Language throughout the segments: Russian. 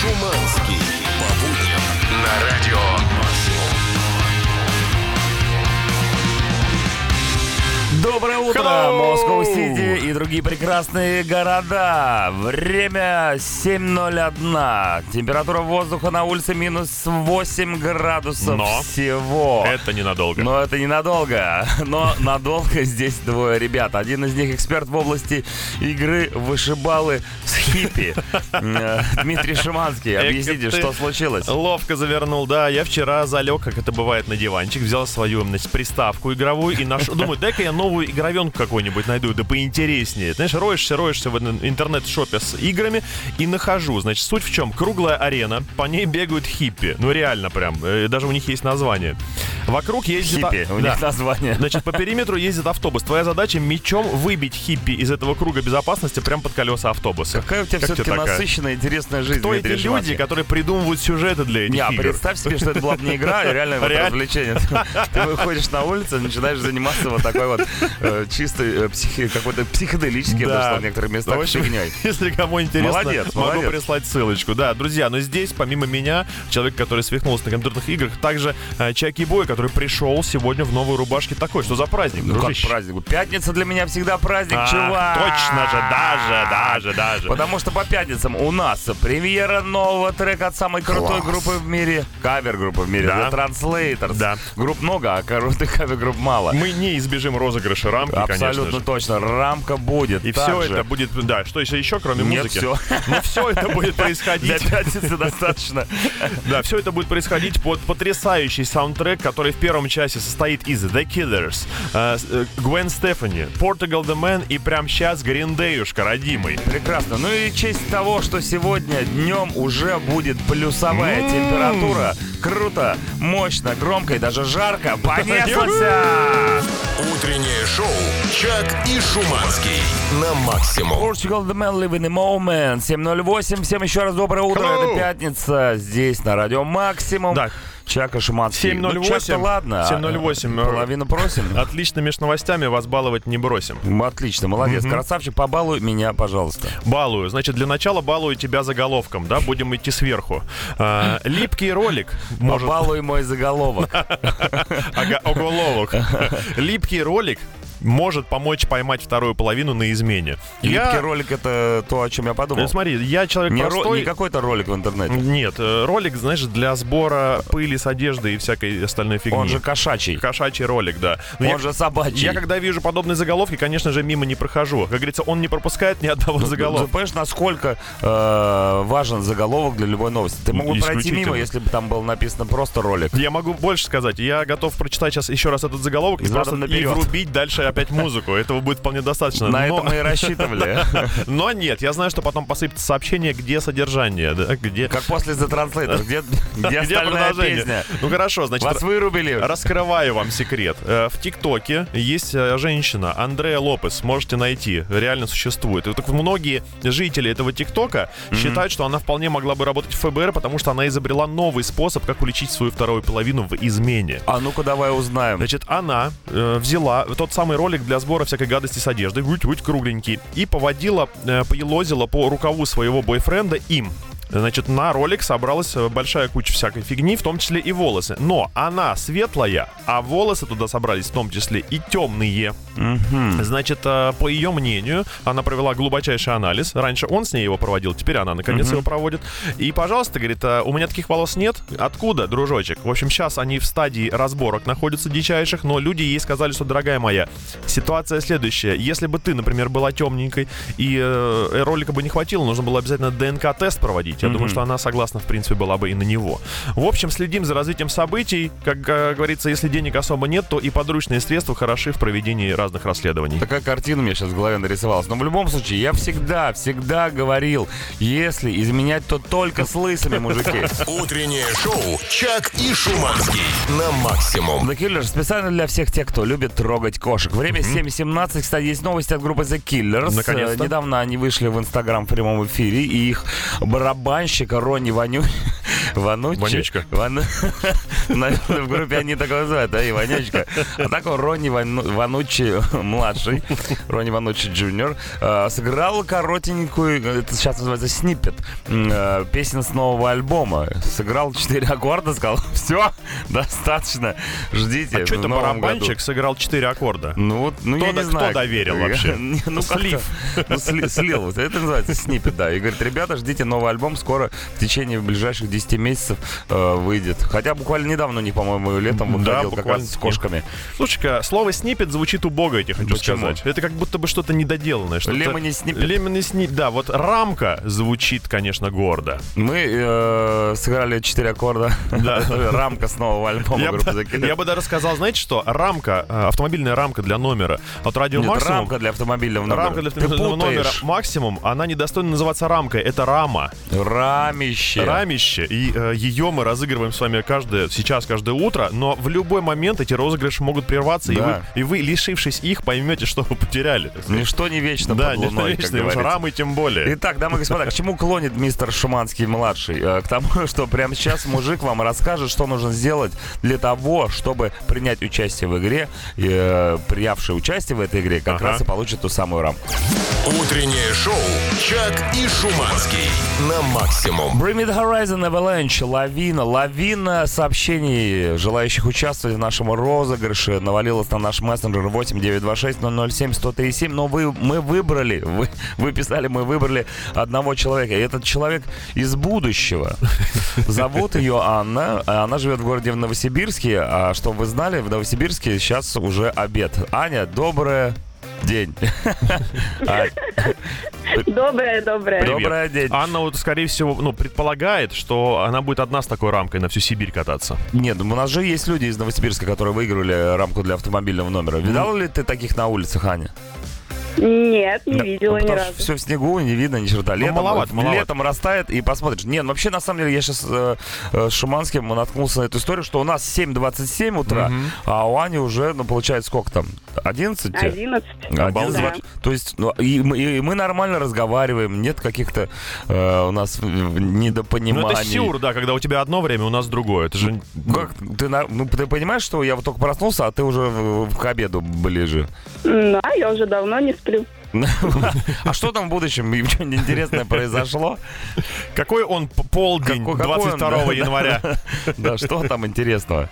Шуманский. Доброе утро! Москва-Сити и другие прекрасные города. Время 7.01. Температура воздуха на улице минус 8 градусов Но всего. Это ненадолго. Но это ненадолго. Но надолго здесь двое ребят. Один из них эксперт в области игры вышибалы с хиппи. Э, Дмитрий Шиманский. Объясните, ты что случилось? Ловко завернул, да. Я вчера залег, как это бывает, на диванчик, взял свою значит, приставку игровую и нашел. Думаю, дай-ка я новую игровенку какую-нибудь найду, да поинтереснее. Знаешь, роешься, роешься в интернет-шопе с играми и нахожу. Значит, суть в чем? Круглая арена, по ней бегают хиппи. Ну, реально прям. э, Даже у них есть название. Вокруг ездит... а- Хиппи. У Да. них название. Значит, по периметру ездит автобус. Твоя задача мечом выбить хиппи из этого круга безопасности прямо под колеса автобуса. Какая у тебя Как все-таки насыщенная, интересная жизнь, Кто эти Дмитрий люди, которые придумывают сюжеты для этих Не, а игр? представь себе, что это была бы не игра, а Реально. развлечение. Ты выходишь на улицу, начинаешь заниматься вот такой вот э, чистой, э, психи- какой-то психоделический, я бы Да. сказал, в некоторых местах В общем, фигней. Если кому интересно, Молодец, могу молодец. прислать ссылочку. Да, друзья, но здесь, помимо меня, человек, который свихнулся на компьютерных играх, также э, Чаки Бой, который пришел сегодня в новой рубашке такой. Что за праздник, Ну как праздник? Пятница для меня всегда праздник, А, чувак. Точно же, даже, даже, даже. Потому что по пятницам у нас премьера нового трека от самой крутой Класс. группы в мире. Кавер-группы в мире. Да. The Translators. Да. Групп много, а крутых кавер-групп мало. Мы не избежим розыгрыша рамки, конечно Абсолютно же. точно. Рамка будет. И все Также. это будет, да, что еще, еще кроме Нет, музыки? все. Ну все это будет Для происходить. пятницы достаточно. Да, все это будет происходить под потрясающий саундтрек, который в первом часе состоит из The Killers, э, с- э, Гвен Стефани, Portugal The Man и прям сейчас Гриндеюшка, родимый. Прекрасно. Ну и в честь того, что сегодня днем уже будет плюсовая М. температура. Круто, мощно, громко и даже жарко. Понеслась! Утреннее шоу «Чак и Шуманский» на максимум. Portugal The Man Live in the Moment. 7.08. Всем еще раз доброе утро. Hello. Это пятница. Здесь на радио Максимум. Да. Чака Шуманский. 7:08. Ну, ладно. 7:08. Половину просим. Отлично, между новостями вас баловать не бросим. Отлично, молодец. Красавчик, побалуй меня, пожалуйста. Балую. Значит, для начала балую тебя заголовком, да? Будем идти сверху. А, липкий ролик может... Побалуй мой заголовок. Оголовок. Липкий ролик может помочь поймать вторую половину на измене. Липкий Я- ролик это то, о чем я подумал. Ну, смотри, я человек Не, ро- простой. не какой-то ролик в интернете. Нет, э, ролик, знаешь, для сбора пыли с одежды и всякой остальной фигни. Он же кошачий. Кошачий ролик, да. Но Он я, же собачий. я когда вижу подобные заголовки, конечно же, мимо не прохожу. Как говорится, он не пропускает ни одного Ты заголовка. понимаешь, насколько э, важен заголовок для любой новости? Ты мог бы пройти мимо, если бы там было написано просто ролик. Я могу больше сказать. Я готов прочитать сейчас еще раз этот заголовок и Задом просто и врубить дальше опять музыку. Этого будет вполне достаточно. На Но- это мы и рассчитывали. Но нет, я знаю, что потом посыпется сообщение, где содержание, да, где... Как после The Translator. Где, где где продолжение. песня? Ну хорошо, значит, Вас вырубили. Раскрываю вам секрет. Э, В ТикТоке есть э, женщина, Андрея Лопес, можете найти, реально существует. И так многие жители этого ТикТока считают, что она вполне могла бы работать в ФБР, потому что она изобрела новый способ, как уличить свою вторую половину в измене. А ну-ка давай узнаем. Значит, она э, взяла тот самый ролик для сбора всякой гадости с одеждой, вуть-вуть кругленький, и поводила, э, поелозила по рукаву своего бойфренда им. Значит, на ролик собралась э, большая куча всякой фигни, в том числе и волосы. Но она светлая, а волосы туда собрались в том числе и темные. Значит, э, по ее мнению, она провела глубочайший анализ. Раньше он с ней его проводил, теперь она наконец его проводит. И, пожалуйста, говорит, «э, у меня таких волос нет. Откуда, дружочек? В общем, сейчас они в стадии разборок находятся дичайших, но люди ей сказали, что, дорогая моя, ситуация следующая. Если бы ты, например, была темненькой и э, ролика бы не хватило, нужно было обязательно ДНК-тест проводить. Я думаю, что она согласна, в принципе, была бы и на него. В общем, следим за развитием событий. Как э, говорится, если денег особо нет, то и подручные средства хороши в проведении разных расследований. Такая картина у меня сейчас в голове нарисовалась. Но в любом случае, я всегда, всегда говорил, если изменять, то только с лысыми, мужики. Утреннее шоу «Чак и Шуманский» на максимум. The Killers специально для всех тех, кто любит трогать кошек. Время 7.17. Кстати, есть новости от группы The Killers. Наконец-то. Э, Недавно они вышли в Инстаграм в прямом эфире, и их барабанщика Ронни Ваню... Вануччи. Вонючка. Ван- Наверное, в группе они так называют, да, Иванечка. А так он Ронни Вану- Вануччи младший, Ронни Вануччи джуниор, э, сыграл коротенькую, это сейчас называется сниппет, э, песен с нового альбома. Сыграл четыре аккорда, сказал, все, достаточно, ждите. А что это барабанщик году». сыграл 4 аккорда? Ну вот, ну я не знаю. кто доверил вообще? Не, Ну, Слив. Ну, сли- слил. Это называется сниппет, да. И говорит, ребята, ждите новый альбом, скоро в течение ближайших 10 месяцев э, выйдет. Хотя буквально недавно них, по-моему, летом Да, выходил как буквально. раз с кошками. Слушай-ка, слово снипет звучит убого, я тебе хочу Почему? сказать. Это как будто бы что-то недоделанное. Что Лемони снипет. Лемони снип, да, вот рамка звучит, конечно, гордо. Мы э, сыграли 4 аккорда. Да. Рамка с нового альбома Я бы, группы Killers. я бы даже сказал, знаете что, рамка, э, автомобильная рамка для номера от радио Нет, Максимум. рамка для автомобильного номера. Рамка для автомобильного номера максимум, она недостойна называться рамкой, это рама, Рамище. рамище, и ее мы разыгрываем с вами каждое, сейчас, каждое утро, но в любой момент эти розыгрыши могут прерваться, и, вы, Да. и вы, лишившись их, поймете, что вы потеряли. Ничто не вечно Да, под не луной, как вечно, и уж говорится. рамы тем более. Итак, дамы и господа, к чему клонит мистер Шуманский-младший? Э, К тому, что прямо сейчас мужик вам расскажет, что нужно сделать для того, чтобы принять участие в игре. И, э, принявший участие в этой игре как Ага. раз и получит ту самую рамку. Утреннее шоу «Чак и Шуманский» на максимум. Bring Me The Horizon Avalanche, лавина, лавина сообщений, желающих участвовать в нашем розыгрыше, навалилась на наш мессенджер 8926 007 1037, но вы, мы выбрали, вы, вы писали, мы выбрали одного человека, и этот человек из будущего. Зовут ее Анна, она живет в городе в Новосибирске, а что вы знали, в Новосибирске сейчас уже обед. Аня, доброе день. Доброе, доброе. Добрый день. Анна вот, скорее всего, ну, предполагает, что она будет одна с такой рамкой на всю Сибирь кататься. Нет, ну у нас же есть люди из Новосибирска, которые выиграли рамку для автомобильного номера. Видала ли ты таких на улицах, Аня? Нет, не Да, видела ну, ни разу. все в снегу, не видно ни черта. Летом, маловато, маловато. летом растает и посмотришь. Нет, ну, вообще, на самом деле, я сейчас э, э, с Шуманским наткнулся на эту историю, что у нас 7.27 утра, а у Ани уже, ну, получается, сколько там? 11? Одиннадцать. Обалдеть. Да. То есть, ну, и, мы- и мы нормально разговариваем, нет каких-то э, у нас недопониманий. Ну, это сюр, да, когда у тебя одно время, у нас другое. Это же... Как ты, ну, ты понимаешь, что я вот только проснулся, а ты уже в- в- к обеду ближе? Да, я уже давно не сплю. А что там в будущем? Что-нибудь интересное произошло? Какой он полдень Какой- какой он, 22 да, да. января? Да, что там интересного?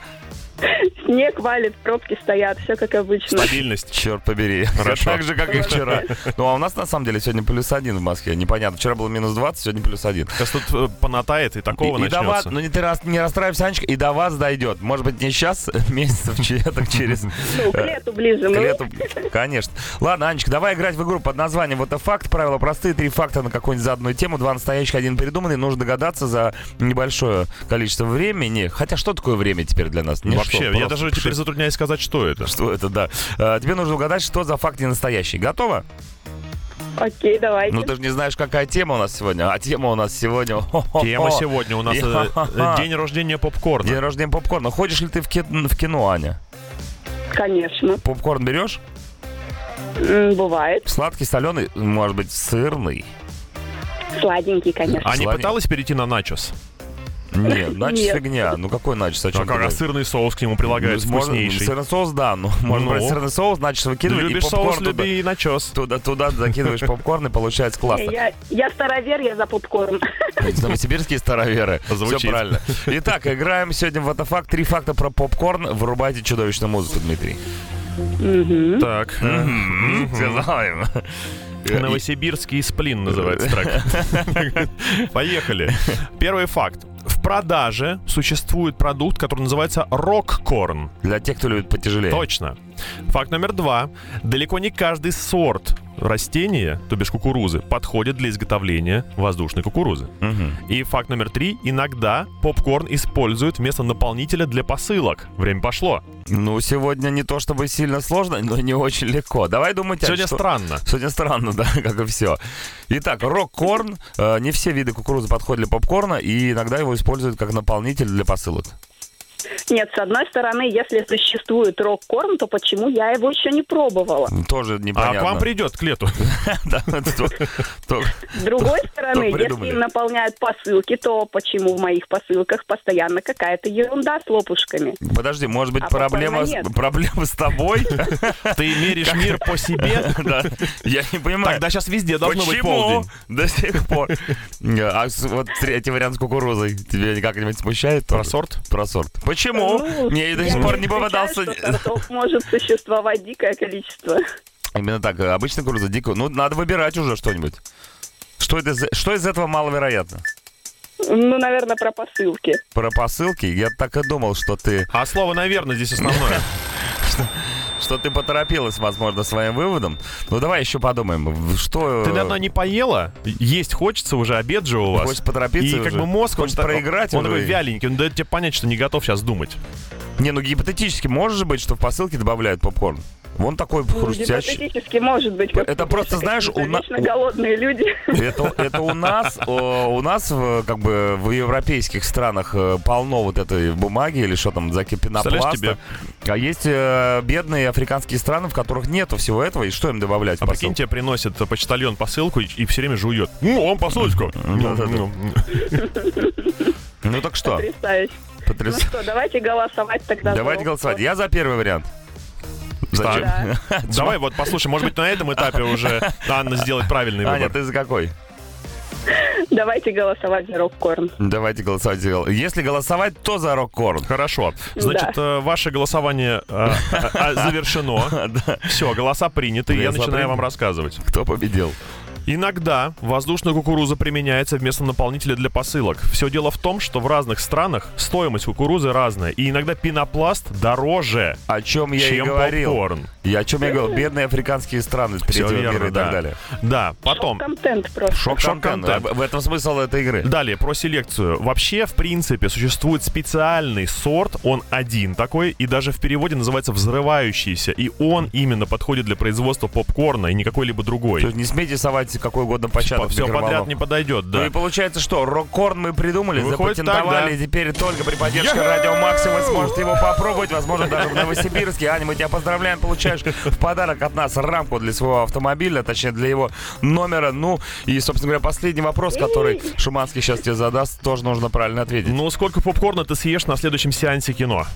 Снег валит, пробки стоят, все как обычно. Стабильность. Черт побери. Хорошо. Так же, как и вчера. Ну, а у нас, на самом деле, сегодня плюс один в Москве. Непонятно. Вчера было минус 20, сегодня плюс один. Сейчас тут э, понатает, и такого И, и до вас, начнется. ну не, ты рас- не расстраивайся, Анечка, и до вас дойдет. Может быть, не сейчас, месяцев че- так через Ну, к лету ближе. к лету. Конечно. Ладно, Анечка, давай играть в игру под названием «Вот это факт». Правила простые. Три факта на какую-нибудь заданную тему. Два настоящих, один придуманный. Нужно догадаться за небольшое количество времени. Хотя что такое время теперь для нас? Ничто, Вообще, я просто даже теперь затрудняюсь сказать, что это. Что это, да. А, тебе нужно угадать, что за факт не настоящий. Готово? Окей, давайте. Ну, ты же не знаешь, какая тема у нас сегодня. А тема у нас сегодня... Тема сегодня у нас э, э, день рождения День попкорна. рождения попкорна. Ходишь ли ты в, ки- в кино, Аня? Конечно. Попкорн берешь? Бывает. Сладкий, соленый, может быть, сырный? Сладенький, конечно. А не пыталась перейти на начос? Нет, начос Нет. фигня. Ну какой начос? О А чем как, а сырный соус к нему прилагается Ну, Можно- вкуснейший. Сырный соус, да. Ну, можно Ну. брать сырный соус, начос выкидывать, Любишь и попкорн соус, туда, люби и начос. туда, туда закидываешь попкорн, и получается классно. Я, я старовер, я за попкорн. Новосибирские староверы. Звучит. Все правильно. Итак, играем сегодня в «Атафакт». Три факта про попкорн. Вырубайте чудовищную музыку, Дмитрий. Мгм. Так, э, Сказал им. Новосибирский сплин называется трек. Поехали. Первый факт. В продаже существует продукт, который называется рок-корн. Для тех, кто любит потяжелее. Точно. Факт номер два. Далеко не каждый сорт растения, то бишь кукурузы, подходит для изготовления воздушной кукурузы. Мгм. И факт номер три. Иногда попкорн используют вместо наполнителя для посылок. Время пошло. Ну, сегодня не то чтобы сильно сложно, но не очень легко. Давай думать, Сегодня что- странно. Сегодня странно, да, как и все. Итак, рок-корн. Э, не все виды кукурузы подходят для попкорна, и иногда его используют как наполнитель для посылок. Нет, с одной стороны, если существует рок-корн, то почему я его еще не пробовала? Тоже А непонятно. к вам придет к лету. С другой стороны, если им наполняют посылки, то почему в моих посылках постоянно какая-то ерунда с лопушками? Подожди, может быть, А проблема, с- нет. проблема с тобой? Ты меришь мир по себе? Я не понимаю. Тогда сейчас везде должно быть Почему полдень. до сих пор? А вот третий вариант с кукурузой тебя как-нибудь смущает? Про сорт? Про сорт. Почему? Ну, Мне до сих пор не попадался... сортов может существовать дикое количество. Именно так, обычная кукуруза, дикая. Ну, надо выбирать уже что-нибудь. Что, это, из- что из этого маловероятно? Ну, наверное, про посылки. Про посылки? Я так и думал, что ты, А слово, наверное, здесь основное. что ты поторопилась, возможно, своим выводом. Ну, давай еще подумаем. Что... Ты давно не поела? Есть хочется уже, обед же у вас. Хочешь поторопиться И как уже? бы мозг, он, Хочешь так- проиграть он уже? такой вяленький, он дает тебе понять, что не готов сейчас думать. Не, ну гипотетически может же быть, что в посылке добавляют попкорн. Вон такой Ну, хрустящий. Гипотетически может быть. Это просто, знаешь, у на- вечно голодные люди. Это, это у нас, у нас как бы в европейских странах э, полно вот этой бумаги или что там за пенопласта. А есть э, бедные африканские страны, в которых нету всего этого, и что им добавлять? А прикинь, тебе приносит почтальон посылку и, и все время жует. Ну, он посылочку. Да-да-да. Ну так что? Потрясающе. Ну что, давайте голосовать тогда. Давайте голосовать. Я за первый вариант. Зачем? Да. Давай вот послушай, может быть, на этом этапе уже Анна сделает правильный Аня, выбор. ты за какой? Давайте голосовать за рок-корн. Давайте голосовать. Если голосовать, то за рок-корн. Хорошо. Значит, э, ваше голосование э, э, э, завершено. Все, голоса приняты. Я начинаю вам рассказывать. Кто победил? Иногда воздушная кукуруза применяется вместо наполнителя для посылок. Все дело в том, что в разных странах стоимость кукурузы разная, и иногда пенопласт дороже, О чем я и чем говорил. попкорн. Я о чем я говорил? Бедные африканские страны третьего верно, мира и да. так далее. Да, потом. Контент просто. Шок-контент. Шок-контент. В этом смысл этой игры. Далее, про селекцию. Вообще, в принципе, существует специальный сорт, он один такой, и даже в переводе называется взрывающийся, и он именно подходит для производства попкорна и никакой либо другой. То есть не смейте совать какой угодно початок в Все подряд не подойдет, Ну да. и получается что, рок-корн мы придумали, Выходит запатентовали, так, да. теперь только при поддержке! Радио Максим вы сможете его попробовать, возможно, даже в Новосибирске. Аня, мы тебя поздравляем, получаешь в подарок от нас рамку для своего автомобиля, точнее, для его номера. Ну, и, собственно говоря, последний вопрос, который Шуманский сейчас тебе задаст, тоже нужно правильно ответить. Ну, сколько попкорна ты съешь на следующем сеансе кино?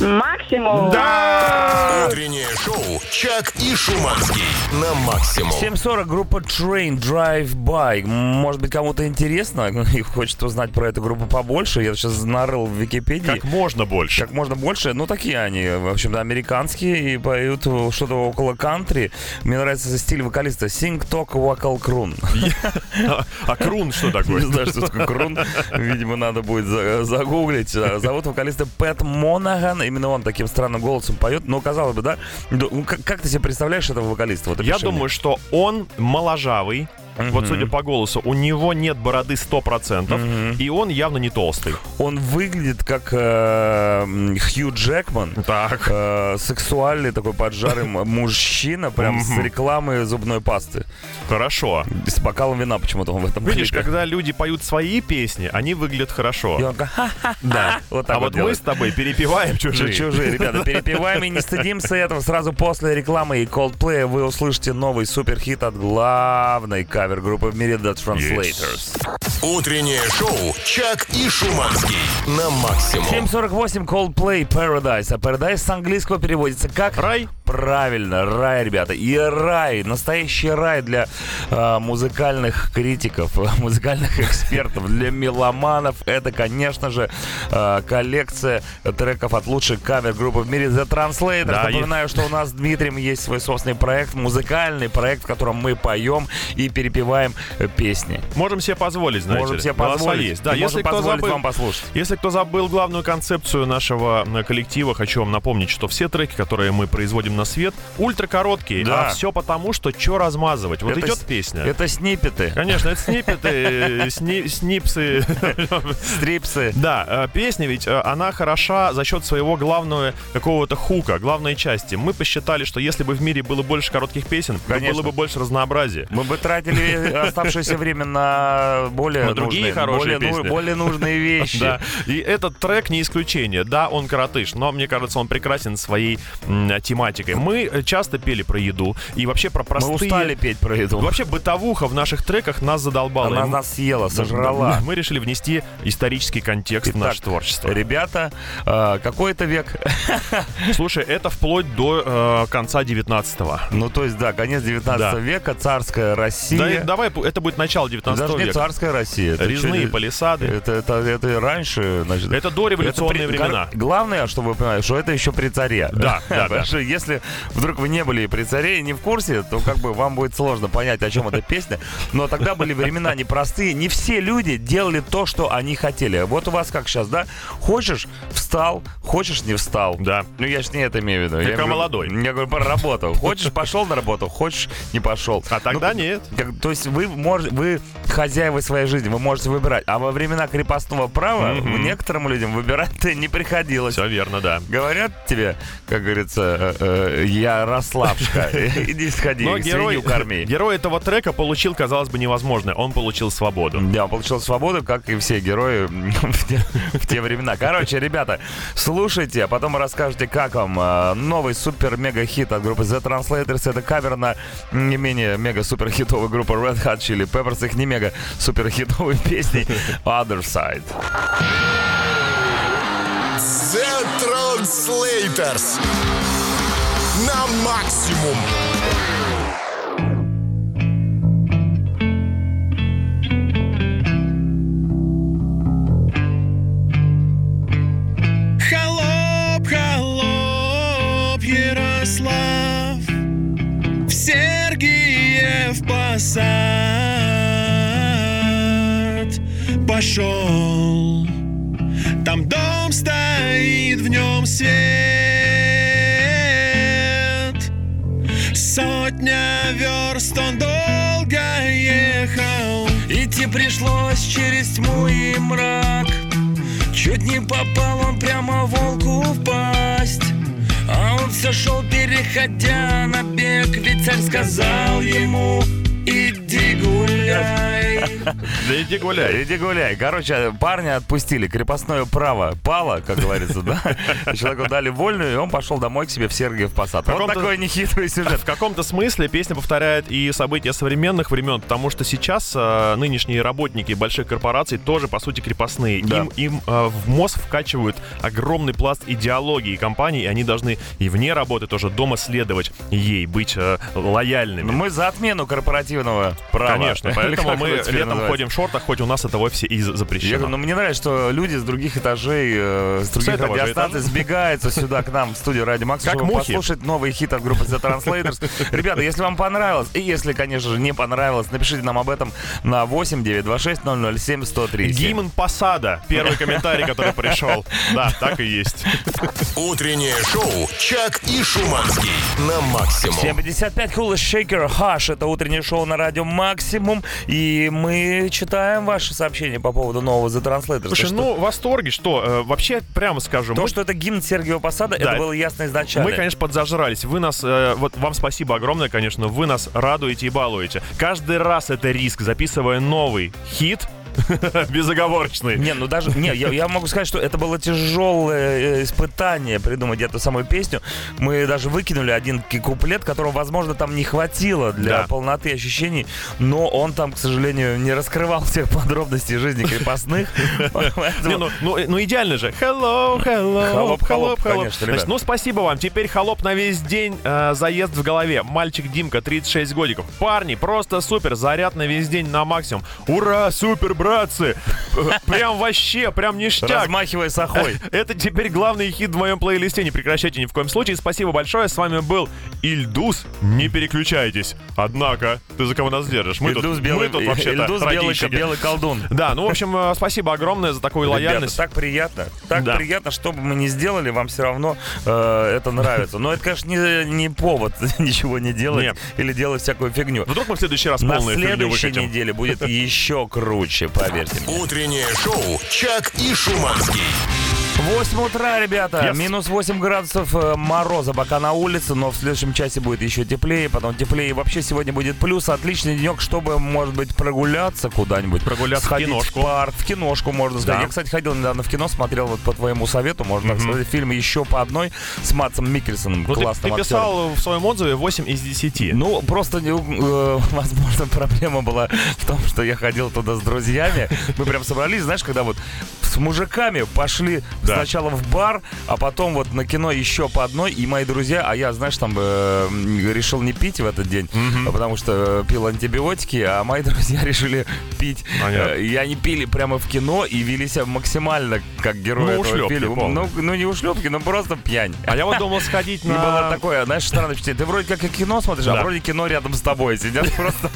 Максимум. Да! Утреннее шоу «Чак и Шуманский» на максимум. 7.40, группа Train Drive By. Может быть, кому-то интересно и хочет узнать про эту группу побольше. Я сейчас нарыл в Википедии. Как можно больше. Как можно больше. Ну, такие они, в общем-то, американские и поют что-то около кантри. Мне нравится стиль вокалиста. Sing Talk Вокал Крун. А, крун что Не такое? знаю, что такое крун. Видимо, надо будет за- загуглить. Зовут вокалиста Пэт Монаган. Именно он таким странным голосом поет. Ну, казалось бы, да? Ну, как, как ты себе представляешь этого вокалиста? Вот Я мне. думаю, что он моложавый. Вот судя по голосу, у него нет бороды 100%, и он явно не толстый. Он выглядит как э, Хью Джекман. Так. Э, сексуальный такой поджарый мужчина, прям с рекламы зубной пасты. Хорошо. С бокалом вина почему-то он в этом Видишь, клипе. когда люди поют свои песни, они выглядят хорошо. И он Да. вот так а вот мы делает. с тобой перепеваем чужие. Чужие, ребята, перепеваем и не стыдимся этого. Сразу после рекламы и Coldplay вы услышите новый суперхит от главной кавер-группы в мире The Translators. Утреннее шоу «Чак и Шуманский» на максимум. 7.48 Coldplay Paradise. А Paradise с английского переводится как... Рай? Правильно, рай, ребята. И рай, настоящий рай для э, музыкальных критиков, музыкальных экспертов, для меломанов. Это, конечно же, э, коллекция треков от лучших кавер-группы в мире The Translators. Да, Напоминаю, что у нас с Дмитрием есть свой собственный проект, музыкальный проект, в котором мы поем и перепеваем э, песни. Можем себе позволить, знаете. Можем себе Голоса позволить. есть. Да, И если кто позволить забыл, вам послушать. Если кто забыл главную концепцию нашего э, коллектива, хочу вам напомнить, что все треки, которые мы производим на свет, ультракороткие. Да. А все потому, что что размазывать. Вот Это идет с- песня. Это снипеты, Конечно, это снипеты, э, сни- снипсы. стрипсы. Да, песня ведь, она хороша за счет своего главного какого-то хука, главной части. Мы посчитали, что если бы в мире было больше коротких песен, было бы больше разнообразия. Мы бы тратили оставшееся время на более другие хорошие более, ну- песни. более нужные вещи. Да, и этот трек не исключение. Да, он коротыш, но мне кажется, он прекрасен своей тематикой. Мы э, часто пели про еду и вообще про Мы простые... устали петь про еду. Вообще бытовуха в наших треках нас задолбала. Она мы- нас съела, сожрала. Мы решили внести исторический контекст в наше творчество. Ребята, э, какой это век? Слушай, это вплоть до э, конца 19-го. Ну, то есть, да, конец 19 Да. века, царская Россия. Да, и давай, это будет начало 19 Даже не века. царская Россия. это Резные чё- палисады. Это, это, это и раньше, значит. Это дореволюционные Это при- времена. Главное, чтобы вы понимали, что это еще при царе. Да, да, Потому да. что если вдруг вы не были при царе и не в курсе, то как бы вам будет сложно понять, о чем эта песня. Но тогда были времена непростые. Не все люди делали то, что они хотели. Вот у вас как сейчас, да? Хочешь — встал, хочешь — не встал. Да. Ну, я ж не это имею в виду. Я как говорю- молодой. Я говорю про работу. Хочешь — пошел на работу, хочешь — не пошел. А тогда Ну, нет. как- то есть вы можете, вы хозяева своей жизни, вы можете выбирать. А во времена крепостного права Мгм. некоторым людям выбирать-то не приходилось. Все верно, да. Говорят тебе, как говорится, э, э, я Рославшка, иди сходи, Но герой, корми. герой этого трека получил, казалось бы, невозможное. Он получил свободу. Да, он получил свободу, как и все герои в те, в те времена. Короче, ребята, слушайте, а потом расскажете, как вам э, новый супер-мега-хит от группы The Translators. Это кавер на не менее мега-супер-хитовой группы Red Hot Chili Peppers. Их не мега-супер-хитовой песни Other Side. The Translators. На максимум. Посад пошел. Там дом стоит, в нем свет. Сотня верст он долго ехал. Идти пришлось через тьму и мрак. Чуть не попал он прямо волку в пасть А он все шел, переходя на бег Ведь царь сказал ему Иди гуляй Да иди гуляй. Иди гуляй. Короче, парня отпустили. Крепостное право пало, как говорится, да? Человеку дали вольную, и он пошел домой к себе в Сергиев Посад. Вот такой нехитрый сюжет. В каком-то смысле песня повторяет и события современных времен, потому что сейчас э, нынешние работники больших корпораций тоже, по сути, крепостные. Да. Им, им э, в мозг вкачивают огромный пласт идеологии компаний, и они должны и вне работы тоже дома следовать ей, быть э, лояльными. Мы за отмену корпоративного права. Конечно, поэтому мы летом называется? ходим в шортах, хоть у нас это вовсе и Я говорю, запрещено. ну мне нравится, что люди с других этажей, э, с других радиостанций сбегаются сюда к нам в студию Радио Макс, Как чтобы мухи. послушать новый хит от группы The Translators. Ребята, если вам понравилось, и если, конечно же, не понравилось, напишите нам об этом на 8 926 007 103. Гимн Посада. Первый комментарий, который пришел. Да, так и есть. Утреннее шоу «Чак и Шуманский» на максимум. 7.55 Cool Shaker Hush. Это утреннее шоу на радио Максимум. И мы читаем ваши сообщения по поводу нового The Translators. Слушай, Что- ну, в восторге, что, э, вообще, прямо скажу, То, мы- что это гимн Сергиева Посада, Да. это было ясно изначально. Мы, конечно, подзажрались. Вы нас, э, вот вам спасибо огромное, конечно, вы нас радуете и балуете. Каждый раз это риск, записывая новый хит, безоговорочный. Не, ну даже, не, я, я могу сказать, что это было тяжелое э, испытание придумать эту самую песню. Мы даже выкинули один куплет, которого, возможно, там не хватило для Да. полноты ощущений, но он там, к сожалению, не раскрывал всех подробностей жизни крепостных. Не, ну, ну, э, ну идеально же. Hello, hello, Холоп, холоп, конечно, Значит, ну спасибо вам. Теперь холоп на весь день. э, заезд в голове. Мальчик Димка, 36 годиков. Парни, просто супер. Заряд на весь день на максимум. Ура, супер, братцы. Прям вообще, прям ништяк. Размахивая сахой. Это теперь главный хит в моем плейлисте. Не прекращайте ни в коем случае. Спасибо большое. С вами был Ильдус. Не переключайтесь. Однако, ты за кого нас держишь? Мы Ильдус тут, белый, мы тут вообще Ильдус белый, белый колдун. Да, ну, в общем, э, спасибо огромное за такую Ребята, лояльность. так приятно. Так Да. приятно, что бы мы ни сделали, вам все равно э, это нравится. Но это, конечно, не, не повод ничего не делать Нет. или делать всякую фигню. Вдруг мы в следующий раз На полную фигню следующей неделе будет еще круче, поверьте мне. Утреннее шоу «Чак и Шуманский». 8 утра, ребята. Yes. Минус 8 градусов э, мороза пока на улице, но в следующем часе будет еще теплее, потом теплее. Вообще сегодня будет плюс. Отличный денек, чтобы, может быть, прогуляться куда-нибудь. Прогуляться в сходить киношку. в парк, в киношку можно сходить. Да. Я, кстати, ходил недавно в кино, смотрел вот по твоему совету, можно так сказать, фильм «Еще по одной» с Матсом Микельсоном, Ну, ты, классным ты актером. писал в своем отзыве 8 из 10. Ну, просто, э, возможно, проблема была в том, что я ходил туда с друзьями. Мы прям собрались, знаешь, когда вот с мужиками пошли Да. сначала в бар, а потом вот на кино еще по одной. И мои друзья, а я, знаешь, там э, решил не пить в этот день, потому что э, пил антибиотики, а мои друзья решили пить. Понятно. Э, И они пили прямо в кино и вели себя максимально как герои Ну, этого фильма. Ну, ну, не ушлепки, но просто пьянь. А я вот думал сходить И было на... такое, знаешь, странное впечатление. Ты вроде как и кино смотришь, Да. а вроде кино рядом с тобой сидят просто.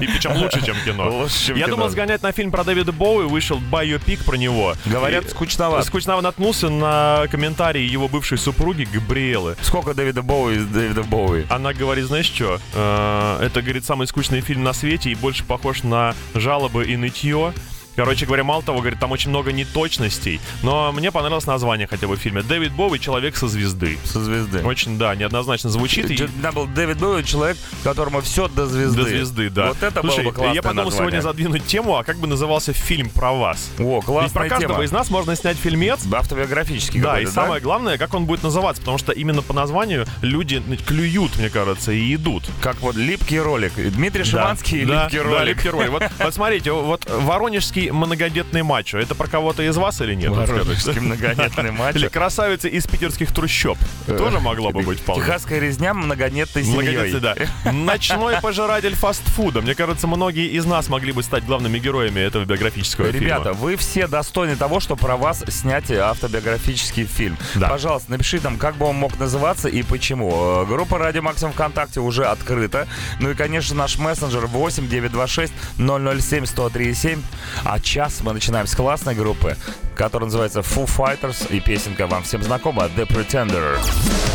И причем лучше, чем кино. Лучше, чем Я кино. думал сгонять на фильм про Дэвида Боуи, вышел байопик про него. Говорят, И- скучновато. Скучновато наткнулся на комментарии его бывшей супруги Габриэлы. Сколько Дэвида Боуи Дэвида Боуи? Она говорит, знаешь что, это, говорит, самый скучный фильм на свете и больше похож на жалобы и нытье. Короче говоря, мало того, говорит, там очень много неточностей, но мне понравилось название хотя бы в фильме. Дэвид Боуи «Человек со звезды». Со звезды. Очень, да, неоднозначно звучит. и- Там был Дэвид Боуи, человек, которому все до звезды. До звезды, да. Вот это Слушай, было бы классное я подумал название. сегодня задвинуть тему, а как бы назывался фильм про вас? О, Ведь про каждого тема. из нас можно снять фильмец. Автобиографический Да, и какой-то, самое главное, как он будет называться, потому что именно по названию люди клюют, мне кажется, и идут. Как вот липкий ролик. Дмитрий Шиманский и да, липкий да, ролик. липкий ролик. Вот, вот смотрите, вот воронежский многодетный мачо, это про кого-то из вас или нет? Воронежский многодетный матч. Или красавица из питерских трущоб. Тоже могло бы быть вполне. Техасская резня многодетной семьей. Да. Ночной пожиратель фастфуда. Мне кажется, многие из нас могли бы стать главными героями этого биографического Ребята, фильма. вы все достойны того, что про вас снять автобиографический фильм. Пожалуйста, напишите нам, как бы он мог называться и почему. Э, Группа Радио Максимум ВКонтакте уже открыта. Ну и, конечно, наш мессенджер 8 926 007 103 А час мы начинаем с классной группы, которая называется Foo Fighters. И песенка вам всем знакома The Pretender.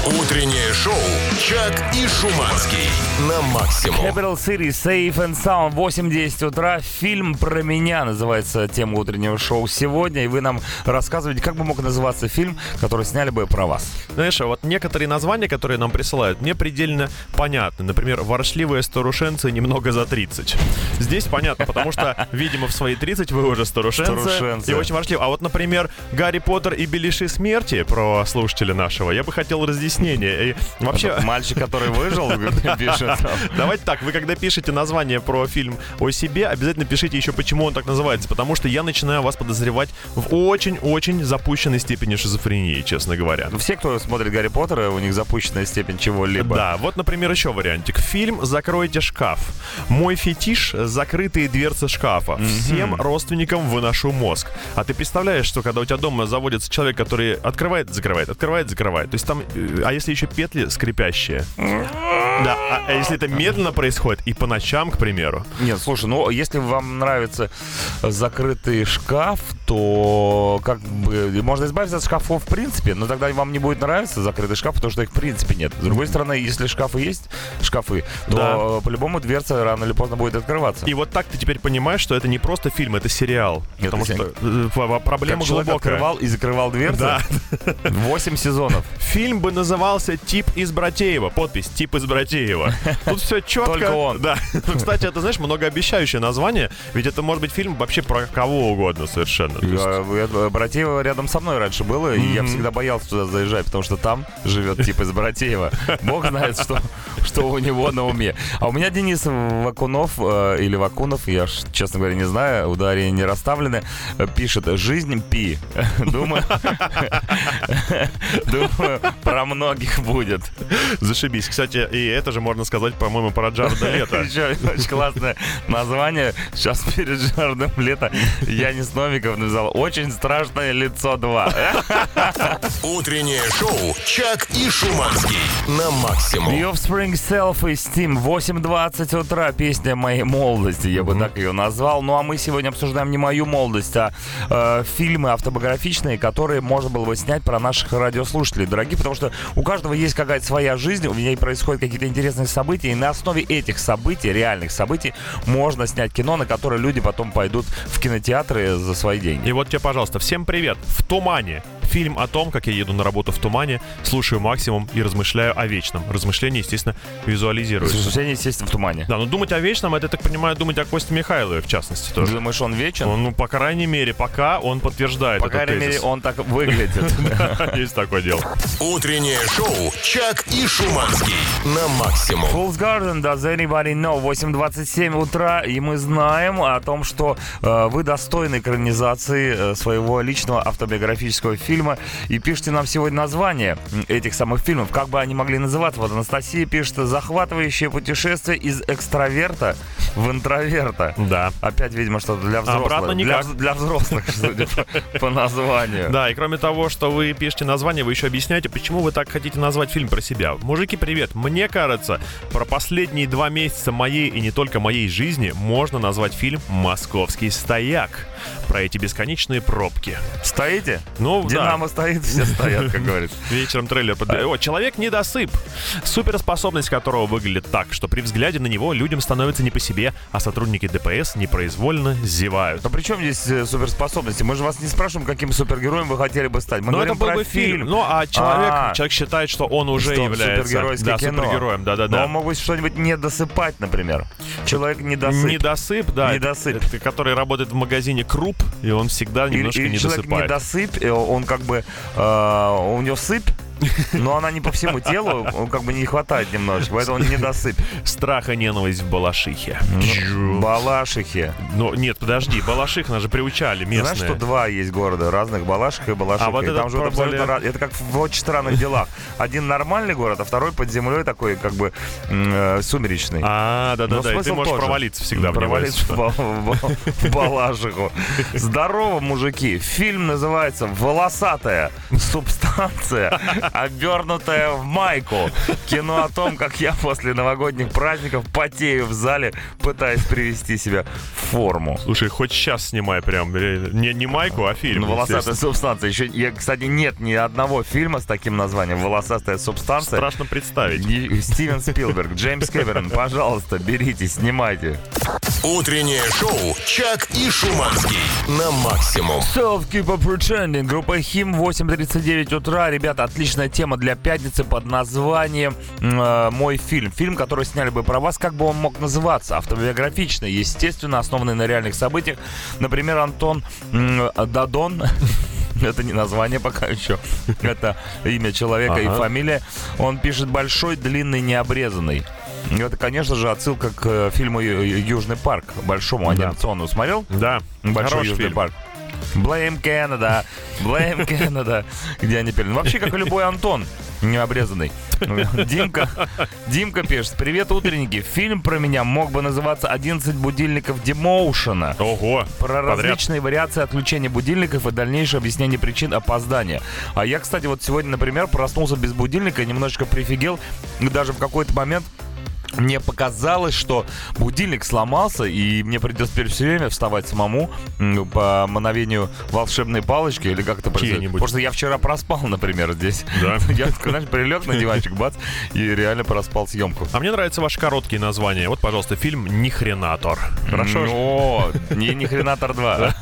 Утреннее шоу «Чак и Шуманский» на максимум. Capital City, Safe and Sound, 8.10 утра. Фильм про меня называется тема утреннего шоу сегодня. И вы нам рассказываете, как бы мог называться фильм, который сняли бы про вас. Знаешь, а вот некоторые названия, которые нам присылают, мне предельно понятны. Например, «Воршливые старушенцы немного за 30». Здесь понятно, потому что, видимо, в свои 30 вы уже старушенцы. Старушенцы. И очень воршливы. А вот, например, «Гарри Поттер и Белиши смерти» про слушателя нашего, я бы хотел разъяснения. И вообще... Мальчик, который выжил, пишет. Давайте так, вы когда пишете название про фильм о себе, обязательно пишите еще, почему он так называется, потому что я начинаю вас подозревать в очень-очень запущенной степени шизофрении, честно говоря. Все, кто смотрит Гарри Поттера, у них запущенная степень чего-либо. Да, вот, например, еще вариантик. Фильм «Закройте шкаф». Мой фетиш — закрытые дверцы шкафа. Всем родственникам выношу мозг. А ты представляешь, что когда у тебя дома заводится человек, который открывает, закрывает, открывает, закрывает. То есть там... э, А если еще петли скрипящие? Да, а а если это медленно происходит и по ночам, к примеру? Нет, слушай, ну если вам нравится закрытый шкаф, то как бы можно избавиться от шкафов в принципе, но тогда вам не будет нравиться закрытый шкаф, потому что их в принципе нет. С другой стороны, если шкафы есть, шкафы, то Да. по-любому дверца рано или поздно будет открываться. И вот так ты теперь понимаешь, что это не просто фильм, это сериал. Это потому сериал. что э, проблема Как глубокая. открывал и закрывал дверцы. Да. Восемь сезонов. Фильм бы назывался «Тип из Братеева». Подпись «Тип из Братеева». Тут все четко. Только он. Да. Ну, Кстати, это, знаешь, многообещающее название, ведь это может быть фильм вообще про кого угодно совершенно. Я- Братеево рядом со мной раньше было, и я всегда боялся туда заезжать, потому что там живет тип из Братеева. Бог знает, что, что у него на уме. А у меня Денис Вакунов, э, или Вакунов, я, честно говоря, не знаю, ударения не расставлены, э, пишет «Жизнь пи». Думаю, думаю, про многих будет. Зашибись. Кстати, и это же можно сказать, по-моему, про Джареда Лето. Еще очень классное название. Сейчас перед Жардом лето Янис Новиков написал «Очень страшное лицо 2». Утреннее шоу «Чак и Шуманский» на максимум. The Offspring Self-Esteem, 8.20 утра, песня моей молодости, я бы так ее назвал. Ну а мы сегодня обсуждаем не мою молодость, а э, фильмы автобиографичные, которые можно было бы снять про наших радиослушателей, дорогие, потому что у каждого есть какая-то своя жизнь, у меня происходят какие-то интересные события, и на основе этих событий, реальных событий, можно снять кино, на которое люди потом пойдут в кинотеатры за свои деньги. И вот тебе, пожалуйста, всем привет. В тумане. Фильм о том, как я еду на работу в тумане, слушаю максимум и размышляю о вечном. Размышления, естественно, визуализируются. Размышления, естественно, в тумане. Да, но думать о вечном, это, я так понимаю, думать о Косте Михайлове, в частности, Ты тоже. думаешь, он вечен? Он, ну, по крайней мере, пока он подтверждает По крайней мере, он так выглядит. Есть такое дело. Утреннее шоу «Чак и Шуманский» на максимум. Fool's Garden, does anybody know? 8.27 утра, и мы знаем о том, что э, вы достойны экранизации э, своего личного автобиографического фильма. И пишите нам сегодня название этих самых фильмов. Как бы они могли называться? Вот Анастасия пишет «Захватывающее путешествие из экстраверта в интроверта». Да. Опять, видимо, что-то для взрослых. Обратно для, никак. вз- для взрослых, судя по, названию. Да, и кроме того, что вы пишете название, вы еще объясняете, почему вы так хотите назвать фильм про себя. Мужики, привет. Мне кажется, про последние два месяца моей и не только моей жизни можно назвать фильм «Московский стояк». Про эти бесконечные пробки. Стоите? Ну, да. Динамо стоит, все стоят, как говорится. Вечером трейлер под... О, человек недосып. Суперспособность которого выглядит так, что при взгляде на него людям становится не по себе, а сотрудники ДПС непроизвольно зевают. А при чем здесь э, суперспособности? Мы же вас не спрашиваем, каким супергероем вы хотели бы стать. Мы Но это был про бы фильм. фильм. Ну, а человек, А. человек считает, что он уже Что является супергеройское да, кино. супергероем. Но он мог быть что-нибудь не досыпать, например. Человек не досып. Недосып, да. Недосып. это- это который работает в магазине Круп, и он всегда Или, немножко или не человек досыпает. недосып, э, он как бы... э, у него сыпь, но она не по всему телу, он как бы не хватает немножечко, поэтому он недосып. Страх и ненависть в Балашихе. Ну, Балашихи. Ну, нет, подожди, Балаших, нас же приучали местные. Знаешь, что два есть города разных, Балашиха и Балашиха. А вот и этот там живут абсолютно раз- Это как в очень странных делах. Один нормальный город, а второй под землей такой, как бы, э, сумеречный. А, да-да-да, и ты можешь тоже. провалиться всегда Провалиться в Балашиху. Здорово, мужики. Фильм называется «Волосатая субстанция, обернутая в майку». Кино о том, как я после новогодних праздников потею в зале, пытаясь привести себя в форму. Слушай, хоть сейчас снимай прям, реально. не, не майку, а фильм. Ну, волосатая субстанция. Еще, я, кстати, нет ни одного фильма с таким названием «Волосатая субстанция». Страшно представить. Стивен Спилберг, Джеймс Кэмерон, пожалуйста, берите, снимайте. Утреннее шоу «Чак и Шуманский» на максимум. Self Keep on Pretending, группа Хим, 8.39 утра. Ребята, отличная тема для пятницы под названием э, «Мой фильм». Фильм, который сняли бы про вас, как бы он мог называться? Автобиографичный, естественно, основанный на реальных событиях. Например, Антон м, Дадон Это не название пока еще. Это имя человека и Ага. фамилия. Он пишет «Большой, длинный, необрезанный». И Это, конечно же, отсылка к э, фильму «Ю- «Южный парк», большому Да. анимационному. Смотрел? Да, Большой хороший Южный фильм. парк. Blame Canada, Blame Canada, где они пели. Ну, вообще, как и любой Антон, необрезанный. Димка, Димка пишет, привет, утренники. Фильм про меня мог бы называться «11 будильников Демоушена». Ого, Про подряд. различные вариации отключения будильников и дальнейшее объяснение причин опоздания. А я, кстати, вот сегодня, например, проснулся без будильника, немножечко прифигел. И даже в какой-то момент мне показалось, что будильник сломался, и мне придется теперь все время вставать самому по мановению волшебной палочки, или как это происходит. Потому что я вчера проспал, например, здесь. Да. Я, знаешь, прилег на диванчик, бац, и реально проспал съемку. А мне нравятся ваши короткие названия. Вот, пожалуйста, фильм «Нихренатор». Хорошо? О, не, не хренатор 2.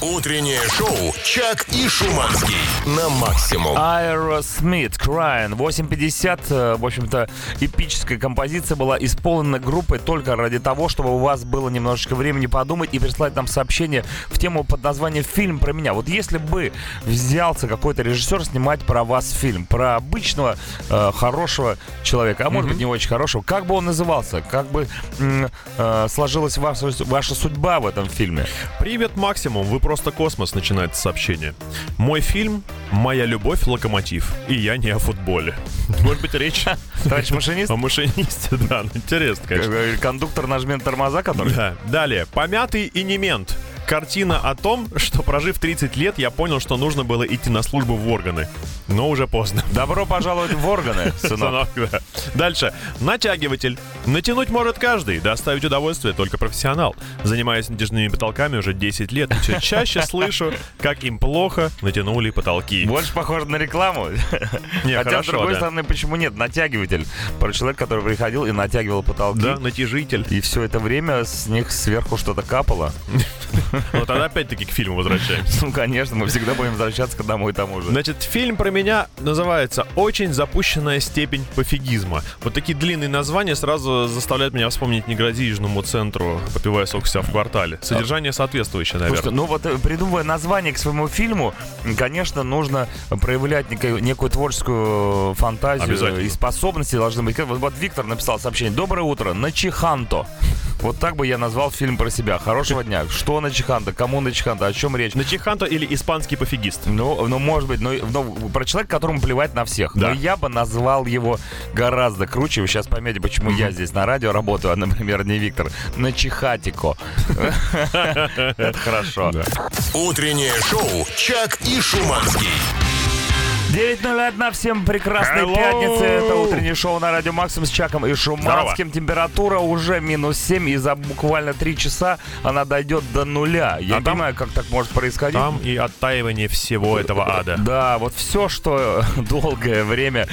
Утреннее шоу «Чак и Шуманский» на максимум. Aerosmith Crying 8.50 э, В общем-то, эпическая композиция была исполнена группой только ради того, чтобы у вас было немножечко времени подумать и прислать нам сообщение в тему под названием «Фильм про меня». Вот если бы взялся какой-то режиссер снимать про вас фильм, про обычного э, хорошего человека, а может быть не очень хорошего, как бы он назывался, как бы э, сложилась ваша, ваша судьба в этом фильме? Привет, Максимум, вы просто космос, начинается сообщение. Мой фильм «Моя любовь. Локомотив». И я не о футболе. Может быть, речь Товарищ машинист? о машинисте, да, ну, интересно, конечно. Э, Кондуктор нажмет тормоза, который... Да. Далее. Помятый и не мент. Картина о том, что прожив 30 лет, я понял, что нужно было идти на службу в органы. Но уже поздно. Добро пожаловать в органы, сынок. Сынок, да. Дальше. Натягиватель. Натянуть может каждый, доставить удовольствие только профессионал. Занимаясь натяжными потолками уже 10 лет, и все чаще слышу, как им плохо натянули потолки. Больше похоже на рекламу. Не, Хотя, хорошо, с другой да. стороны, почему нет? Натягиватель. Про человека, который приходил и натягивал потолки. Да, натяжитель. И все это время с них сверху что-то капало. Но тогда опять-таки к фильму возвращаемся. Ну, конечно, мы всегда будем возвращаться к одному и тому же. Значит, фильм про меня называется «Очень запущенная степень пофигизма». Вот такие длинные названия сразу заставляют меня вспомнить неградижному центру, попивая сок вся в квартале. Содержание соответствующее, наверное. Слушайте, ну вот э, придумывая название к своему фильму, конечно, нужно проявлять некую, некую творческую фантазию и способности должны быть. Вот, вот Виктор написал сообщение. Доброе утро, на Чиханто. Вот так бы я назвал фильм про себя. Хорошего дня. Что на Чиханто? Кому на Чиханто? О чем речь? Начиханто или испанский пофигист? Ну, ну, может быть, но, но про человека, которому плевать на всех. Да. Но я бы назвал его гораздо круче. Вы сейчас поймете, почему я здесь на радио работаю, а, например, не Виктор. На Чихатико. Это хорошо. Утреннее шоу «Чак и Шуманский». 9.01, всем прекрасной Hello! пятницы. Это утреннее шоу на Радио Максим с Чаком и Шуманским. Температура уже минус 7, и за буквально 3 часа она дойдет до нуля. Я А не там- понимаю, как так может происходить. Там и оттаивание всего этого ада. Да, вот все, что долгое время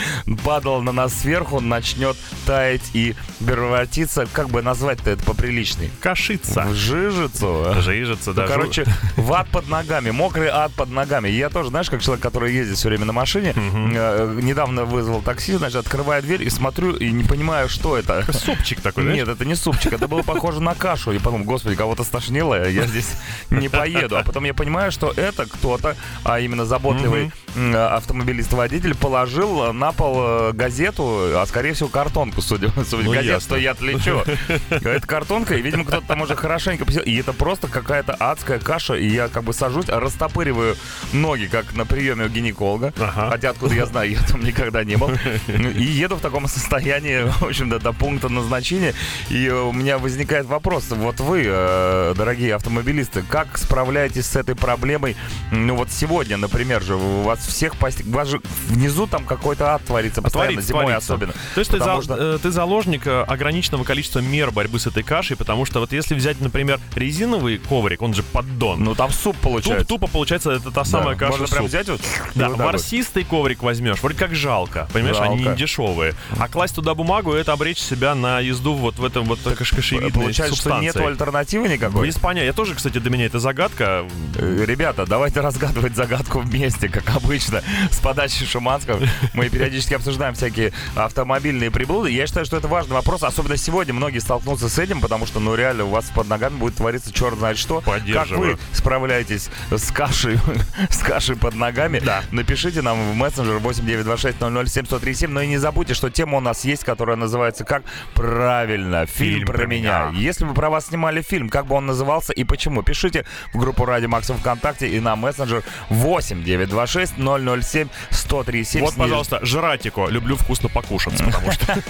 падало на нас сверху, начнет таять и превратиться, как бы назвать-то это поприличней, Кашица. в жижицу. Жижица, Ну, да. короче, в ад под ногами, мокрый ад под ногами. Я тоже, знаешь, как человек, который ездит все время на машине, э, недавно вызвал такси, значит, открываю дверь и смотрю, и не понимаю, что это. Супчик такой, знаешь? Нет, это не супчик, это было похоже на кашу. И потом, господи, кого-то стошнило, я здесь не поеду. А потом я понимаю, что это кто-то, а именно заботливый м, автомобилист-водитель, положил на пол э, газету, а скорее всего картонку, судя, судя Ну, газету, что я отличу. Это картонка, и, видимо, кто-то там уже хорошенько посидел. И это просто какая-то адская каша, и я как бы сажусь, растопыриваю ноги, как на приеме у гинеколога. Ага. Хотя откуда я знаю, я там никогда не был. И еду в таком состоянии, в общем-то, до пункта назначения. И у меня возникает вопрос. Вот вы, э, дорогие автомобилисты, как справляетесь с этой проблемой? Ну вот сегодня, например, же у вас всех постиг... У вас же внизу там какой-то ад творится постоянно, Творится, зимой творится. особенно. То есть ты, за- что- э, ты заложник э, ограниченного количества мер борьбы с этой кашей, потому что вот если взять, например, резиновый коврик, он же поддон, Ну там суп туп- получается. тупо получается это та Да. самая каша Можно в прям суп. взять вот? Да, вот так ворсистый коврик возьмешь, вроде как жалко, понимаешь, они Жалко. не дешевые. А класть туда бумагу, это обречь себя на езду вот в этом вот кашкашевидной Получается, что субстанции. нету альтернативы никакой? Без понятия. Я тоже, кстати, для меня это загадка. Э, Ребята, давайте разгадывать загадку вместе, как обычно, с подачи Шуманского. Мы периодически обсуждаем всякие автомобильные приблуды. Я считаю, что это важный вопрос, особенно сегодня многие столкнутся с этим, потому что, ну, реально, у вас под ногами будет твориться черт знает что. Как вы справляетесь с кашей, с кашей под ногами? Да. Напишите нам в мессенджер 8926 но и не забудьте, что тема у нас есть, которая называется как правильно фильм, Фильм про, про меня. меня. Если бы про вас снимали фильм, как бы он назывался и почему? Пишите в группу Радио Максим ВКонтакте и на мессенджер 8 926 007 1037. Вот, пожалуйста, жратико. Люблю вкусно покушать, потому что...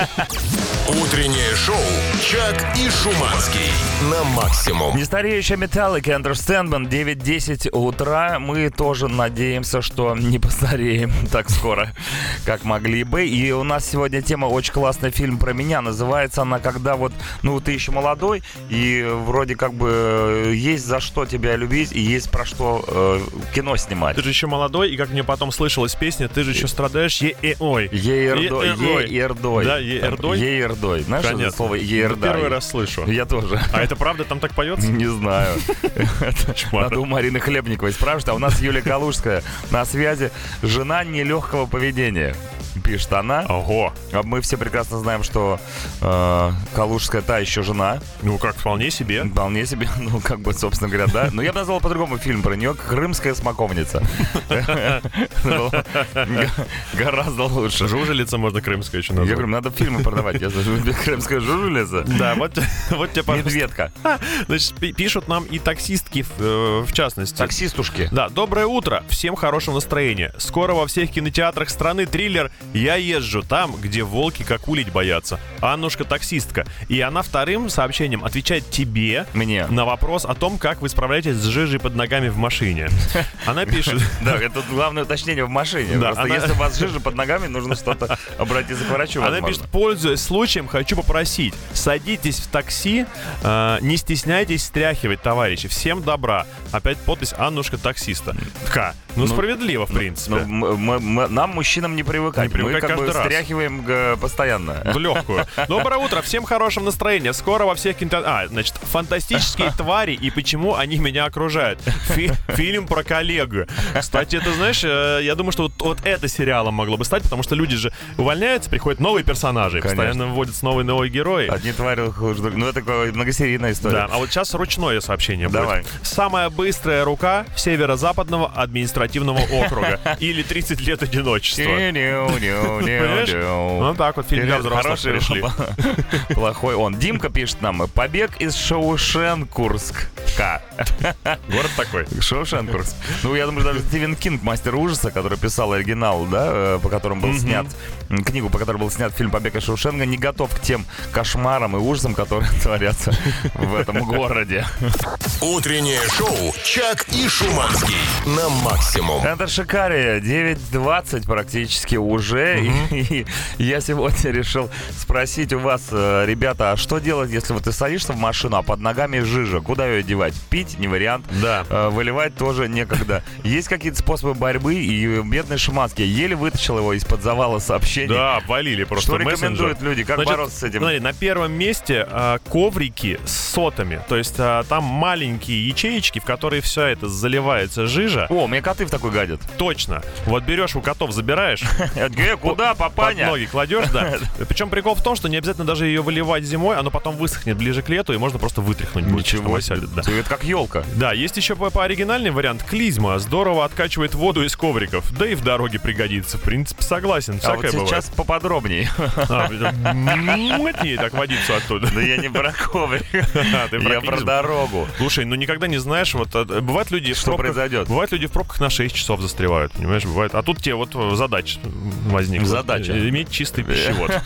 Утреннее шоу «Чак и Шуманский» на максимум. Нестареющая Metallica Understandment 9.10 утра. Мы тоже надеемся, что не постареем так скоро, как могли бы. И у нас сегодня тема очень классный фильм про меня. Называется она «Когда вот, ну, ты еще молодой, и вроде как бы э, есть за что тебя любить, и есть про что э, кино снимать». Ты же еще молодой, и как мне потом слышалась песня, ты же еще страдаешь е э ой. Е-эрдой. Еердой. Да, еердой? Еердой. Знаешь, это Понятно. слово Ну, еерда? Первый раз слышу. Я тоже. А это правда там так поется? Не знаю. Надо у Марины Хлебниковой спрашивать. А у нас Юлия Калужская на связи. Жена нелегкого поведения. Пишет она. Ого. А мы все прекрасно знаем, что э, Калужская та еще жена. Ну как, вполне себе. Вполне себе, ну, как бы, собственно говоря, да. Но я бы назвал по-другому фильм про нее «Крымская смоковница». Гораздо лучше. Жужелица можно крымская еще Я назвать. говорю, надо фильмы продавать. Я крымская жужелица. Да, вот, тебе, пожалуйста. Медведка. Значит, пи- пишут нам и таксистки, э, в частности. Таксистушки. Да, доброе утро. Всем хорошего настроения. Скоро во всех кинотеатрах страны триллер «Я езжу там, где волки как улить боятся». Аннушка таксистка. И она вторым сообщением отвечает тебе Мне. на вопрос о том, как вы справляетесь с жижей под ногами в машине. Она пишет... Да, это главное уточнение в машине. Просто если у вас жижа под ногами, нужно что-то обратиться к врачу, Она пишет, пользуясь случаем, хочу попросить, садитесь в такси, э, не стесняйтесь стряхивать, товарищи. Всем добра. Опять подпись Аннушка таксиста. Ка, Ну, справедливо, в принципе. Ну, мы- мы- мы- нам, мужчинам, не привыкать. Не привыкать мы как бы раз. стряхиваем э, постоянно. В легкую. Доброе утро, всем хорошего настроения. Скоро во всех кино... А, значит, фантастические твари и почему они меня окружают. Фи- фильм про коллегу. Кстати, это, знаешь, э, я думаю, что вот, вот это сериалом могло бы стать, потому что люди же увольняются, приходят новые персонажи, Конечно. постоянно вводятся новые новые герои. Одни твари хуже. Ну, это такая многосерийная история. Да, а вот сейчас ручное сообщение будет. Давай. Самая быстрая рука северо-западного административного округа. Или 30 лет одиночества. Вот так вот фильм для взрослых пришли. Плохой он. Димка пишет нам. Побег из Шоушенкурска. Город такой. Шоушенкурск. Ну, я думаю, даже Стивен Кинг, мастер ужаса, который писал оригинал, да, э, по которому был снят, книгу, по которой был снят фильм «Побег из Шоушенка», не готов к тем кошмарам и ужасам, которые творятся в этом городе. Утреннее шоу «Чак и Шуманский» на максимум. Это Шикария, 9.20 практически уже. И, я сегодня решил спросить у вас, э, ребята, а что делать, если вот ты садишься в машину, а под ногами жижа? Куда ее девать? Пить не вариант. Да. Э, Выливать тоже некогда. Есть какие-то способы борьбы, и бедный Шиманский еле вытащил его из-под завала сообщений. Да, обвалили просто Что мессенджер. рекомендуют люди? Как Значит, бороться с этим? Смотри, на первом месте а, коврики с сотами. То есть а, там маленькие ячеечки, в которые все это заливается жижа. О, мне коты в такой гадят. Точно. Вот берешь у котов, забираешь, «Э, куда, под папаня? ноги кладешь, да. Причем прикол в том, что не обязательно даже ее выливать зимой, оно потом высохнет ближе к лету, и можно просто вытряхнуть. Ничего себе. да. Это как елка. Да, есть еще по, по оригинальный вариант клизма. Здорово откачивает воду из ковриков. Да и в дороге пригодится. В принципе, согласен. А вот сейчас бывает. поподробнее. А, Мотни так водицу оттуда. Да я не про коврик. А, Я про дорогу. Слушай, ну никогда не знаешь, вот э, бывают люди Что произойдет? Бывают люди в пробках на 6 часов застревают, понимаешь, бывает. А тут тебе вот э, задача возникла. Задача. Э, Иметь чистый пищевод.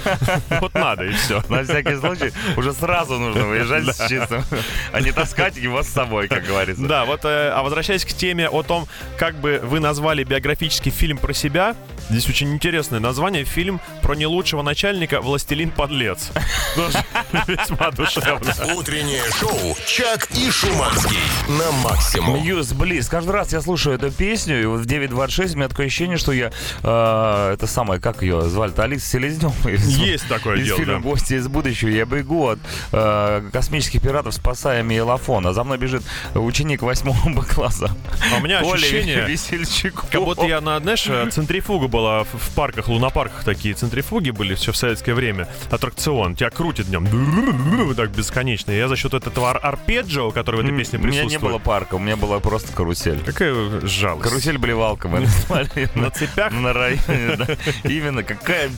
Вот надо, и все. На всякий случай уже сразу нужно выезжать с чистым, а не таскать его с собой, как говорится. Да, вот, э, а возвращаясь к теме о том, как бы вы назвали биографический фильм про себя, здесь очень интересное название. Фильм про не лучшего начальника «Властелин подлец». Тоже весьма душевно. Утреннее шоу «Чак и Шуманский» на максимум. Мьюз Близ. Каждый раз я слушаю эту песню, и вот в 9.26 у меня такое ощущение, что я... э, это самое, как ее звали-то? Алиса Селезнева. Есть такое из дело, фильма да. «Гости из будущего». Я бегу от э, космических пиратов, спасая Мейлофон. А за мной бежит ученик восьмого Б класса. А у меня Коля ощущение, Весельчаков. как будто я на, знаешь, э, центрифуга была в, в парках, лунопарках такие центрифуги были все в советское время. Аттракцион. Тебя крутит днем. Так бесконечно. Я за счет этого ар- арпеджио, который в этой песне У меня присутствует. не было парка, у меня была просто карусель. Какая жалость. Карусель-блевалка мы назвали. На цепях? На районе, да. Именно, какая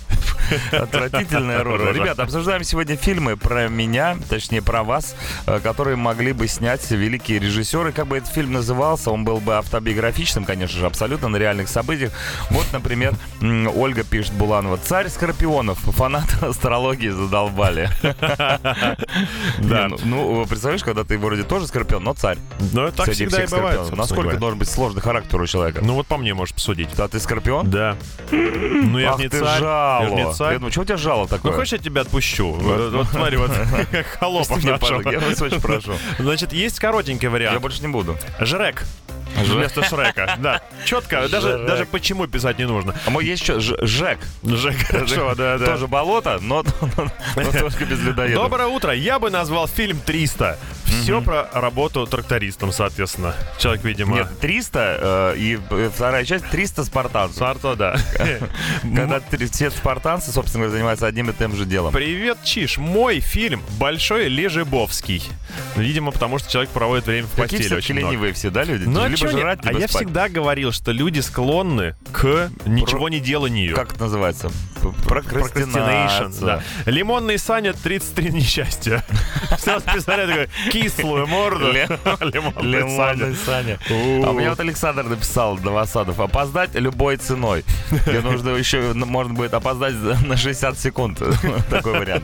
отвратительная рожа. Ребята, обсуждаем сегодня фильмы про меня, точнее про вас, э, которые могли бы снять великие режиссеры. Как бы этот фильм назывался, он был бы автобиографичным, конечно же, абсолютно на реальных событиях. Вот, например, Ольга пишет Буланова. Царь Скорпионов. Фанаты астрологии задолбали. Да. Ну, Ну, представляешь, когда ты вроде тоже Скорпион, но царь. Ну, так всегда и бывает. Насколько должен быть сложный характер у человека? Ну, вот по мне можешь посудить. А ты Скорпион? Да. Ну, я не царь. Жало. Я. Я думаю, что у тебя жало такое? Ну, хочешь, я тебя отпущу? Вот смотри, вот как холопов Я вас очень прошу. Значит, есть коротенький Я вариант. больше не буду. Жрек. Вместо Шрека. Да. Четко. Даже, даже почему писать не нужно. А мой есть еще Ж- Жек. Жек, хорошо, да, да. Тоже болото, но, только без людоедов. Доброе утро. Я бы назвал фильм «300». Все про работу трактористом, соответственно. Человек, видимо... Нет, 300, э, и э, вторая часть 300 спартанцев. Сарто, да. Когда все спартанцы, собственно говоря, занимаются одним и тем же делом. Привет, Чиш. Мой фильм «Большой Лежебовский». Видимо, потому что человек проводит время в постели очень много. ленивые все, да, люди? Ну, а либо чё не- жрать, а либо я спать. всегда говорил, что люди склонны к ничего не деланию. Как это называется? П- Прокрастинация. да. Лимонный Саня 33 несчастья. Все списали такой кислую морду. Лимонный Саня. А у меня вот Александр написал Новосадов. Опоздать любой ценой. Мне нужно еще, ну, можно будет опоздать на 60 секунд. Такой вариант.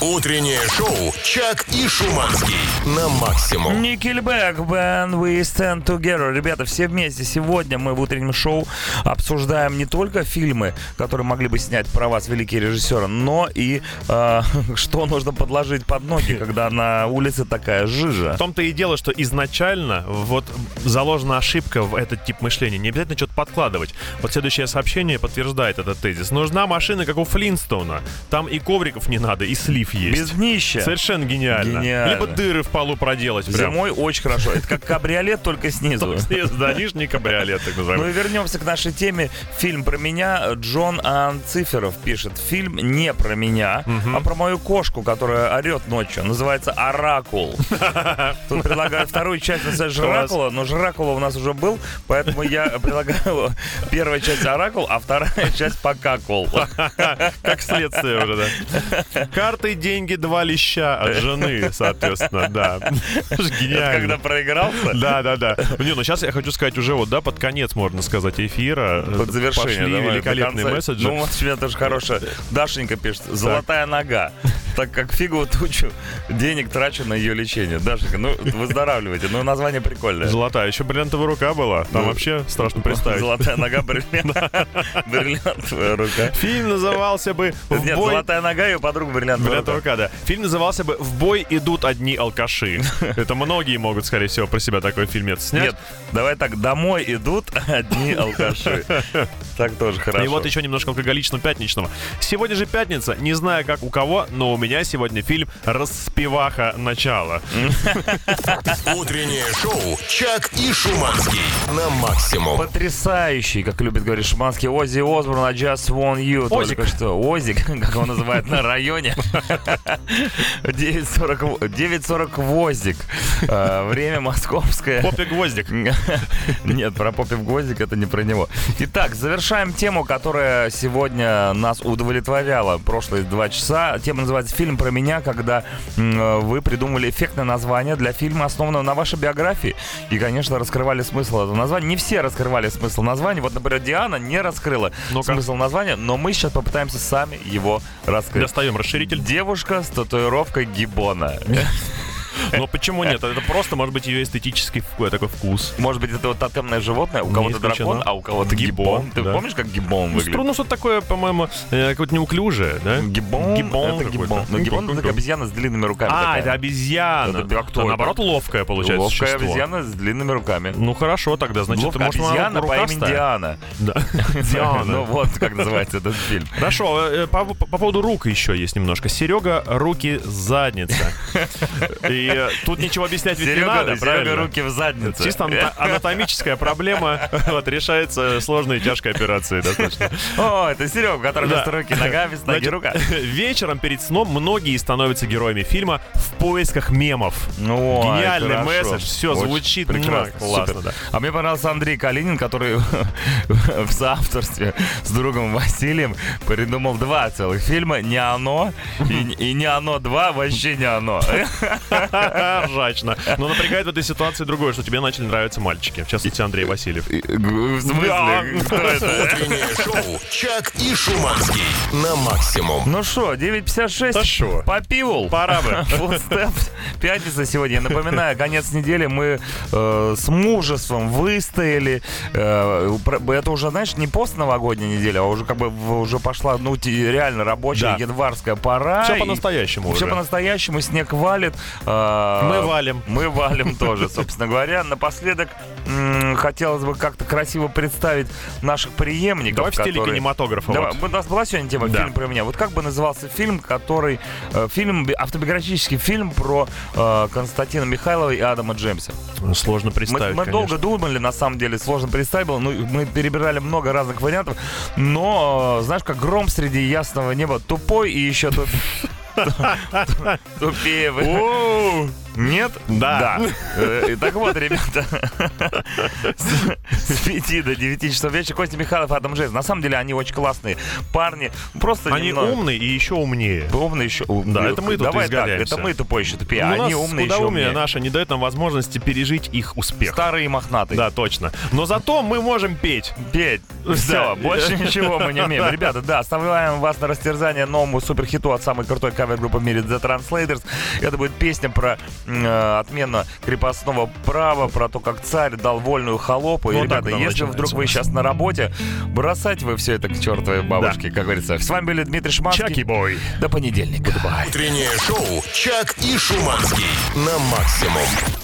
Утреннее шоу «Чак и Шуманский» на максимум. Nickelback, When We Stand Together. Ребята, все вместе. Сегодня мы в утреннем шоу обсуждаем не только фильмы, которые могли бы снять про вас великие режиссеры, но и э, что нужно подложить под ноги, когда на улице такая жижа. В том-то и дело, что изначально вот заложена ошибка в этот тип мышления. Не обязательно что-то подкладывать. Вот следующее сообщение подтверждает этот тезис. Нужна машина, как у Флинстоуна. Там и ковриков не надо, и слив есть. Без днища. Совершенно гениально. Гениально. Либо дыры в полу проделать. Прям. Зимой очень хорошо. Это как кабриолет, только снизу. Снизу, да, нижний кабриолет, так называемый. вернемся к нашей теме. Фильм про меня. Джон Анциферов пишет. Фильм не про меня, а про мою кошку, которая орет ночью. Называется «Оракул». Тут предлагаю вторую часть написать Жракула, но Жракула у нас уже был, поэтому я предлагаю первая часть «Оракул», а вторая часть «Покакул». Как следствие уже, да. Карты, деньги, два леща от жены, соответственно, да. Ж Когда Гениально. проигрался, Да, да, да. Не, ну сейчас я хочу сказать уже вот, да, под конец, можно сказать, эфира. под завершение. Пошли давай, великолепные месседжи. Ну, вот у меня тоже хорошая. Дашенька пишет, золотая нога. Так как фиговую тучу денег трачу на ее лечение. Дашенька, ну, выздоравливайте. Ну, название прикольное. Золотая. Еще бриллиантовая рука была. Там Ну, вообще страшно представить. Золотая нога, бриллиант. Бриллиантовая рука. Фильм назывался бы «В Нет, бой...» золотая нога и у подруг бриллиантовая рука. рука, да. Фильм назывался бы «В бой идут одни алкаши». Это многие могут, скорее всего, про себя такой фильмец снять. Нет, давай так, домой идут одни алкаши. Так тоже хорошо. И вот еще немножко алкоголично пятничного. Сегодня же пятница, не знаю как у кого, но у меня сегодня фильм «Распеваха. Начало». Утреннее шоу «Чак и Шуманский» на максимум. Потрясающий, как любит говорить Шиманский, Ози Осборн, I just want you. Озик. Только что. Озик, как его называют на районе. 9.40 9.40 Возик. Э, Время московское. Попе гвоздик. Нет, про Попев Гвоздик это не про него. Итак, завершаем тему, которая сегодня нас удовлетворяла прошлые два часа. Тема называется «Фильм про меня», когда м, вы придумали эффектное название для фильма, основанного на вашей биографии. И, конечно, раскрывали смысл этого названия. Не все раскрывали смысл названия. Вот, например, Диана не раскрыла Ну-ка. смысл названия, но мы сейчас попытаемся сами его раскрыть. Достаем расширитель. Девушка с татуировкой гиббона. Но почему нет? Это просто, может быть, ее эстетический такой вкус. Может быть, это вот тотемное животное, у кого-то дракон, а у кого-то Гиббон, гиббон. Ты помнишь, как гиббон Ну, выглядит? ну, что-то такое, по-моему, э, какое-то неуклюжее, да? Гиббон, Гиббон это гиббон. Но гиббон это обезьяна с длинными руками. А, это обезьяна. Это- а кто наоборот, ловкая, получается, Ловкая обезьяна с длинными руками. Ну хорошо, тогда, значит, Ловкая может, обезьяна по имени? Диана. Да. Ну Диана. вот как называется этот фильм. Хорошо, э, по, по поводу рук еще есть немножко. Серега, руки, задница. И тут ничего объяснять ведь не надо, правильно? руки в заднице. Чисто ана- анатомическая проблема вот, решается сложной и тяжкой операцией достаточно. О, это Серега, Да. вместо руки нога, вместо ноги рука. Вечером перед сном многие становятся героями фильма в поисках мемов. Ну, Гениальный месседж, все звучит прекрасно, классно, да. А мне понравился Андрей Калинин, который в соавторстве с другом Василием придумал два целых фильма «Не оно» и, и «Не оно 2» вообще не оно. Ржачно. Но напрягает в этой ситуации другое, что тебе начали нравиться мальчики. В частности, Андрей Васильев. В смысле? Кто это? Утреннее шоу «Чак и Шуманский» на максимум. Ну что, 9.56. Да шо? Попивал. Пора бы. Фулстеп. Пятница сегодня. Я напоминаю, конец недели мы э, с мужеством выстояли. Э, это уже, знаешь, не постновогодняя неделя, а уже как бы уже пошла, ну, реально рабочая Да. январская пора. Все по-настоящему Все по-настоящему, снег валит. Э, Мы валим. Мы валим тоже, собственно говоря. Напоследок хотелось бы как-то красиво представить наших преемников. Давай в стиле которые- кинематографа. Давай, вот. у нас была сегодня тема Да. фильм про меня. Вот как бы назывался фильм, который э, фильм би- автобиографический фильм про э, Константина Михайлова и Адама Джеймса. Сложно Мы, представить, мы конечно. долго думали, на самом деле сложно представить было. Ну, мы перебирали много разных вариантов, но э, знаешь, как гром среди ясного неба, тупой и еще туп- тупее. вы. Нет? Да. Э, Так вот, ребята, с 5 до 9 часов вечера Костя Михайлов, Адам Джеймс. На самом деле они очень классные парни. Просто Они немного- умные и еще умнее. Умные еще. Да, это мы тут Давай так, это мы тупой еще тупее, а они умные еще умнее. наше не дает нам возможности пережить их успех. Старые и мохнатые. Да, точно. Но зато мы можем петь. Петь. Все, Да. больше ничего мы не умеем. Ребята, да, оставляем вас на растерзание новому суперхиту от самой крутой кавер-группы в мире The Translators. Это будет песня про э, отмена крепостного права, про то, как царь дал вольную холопу. И, Вот ребята, если вдруг вы сейчас на работе, бросайте вы все это к чертовой бабушке, как говорится. С вами были Дмитрий Шманский. Чаки-бой. До понедельника. Утреннее шоу «Чак и Шуманский» на максимум.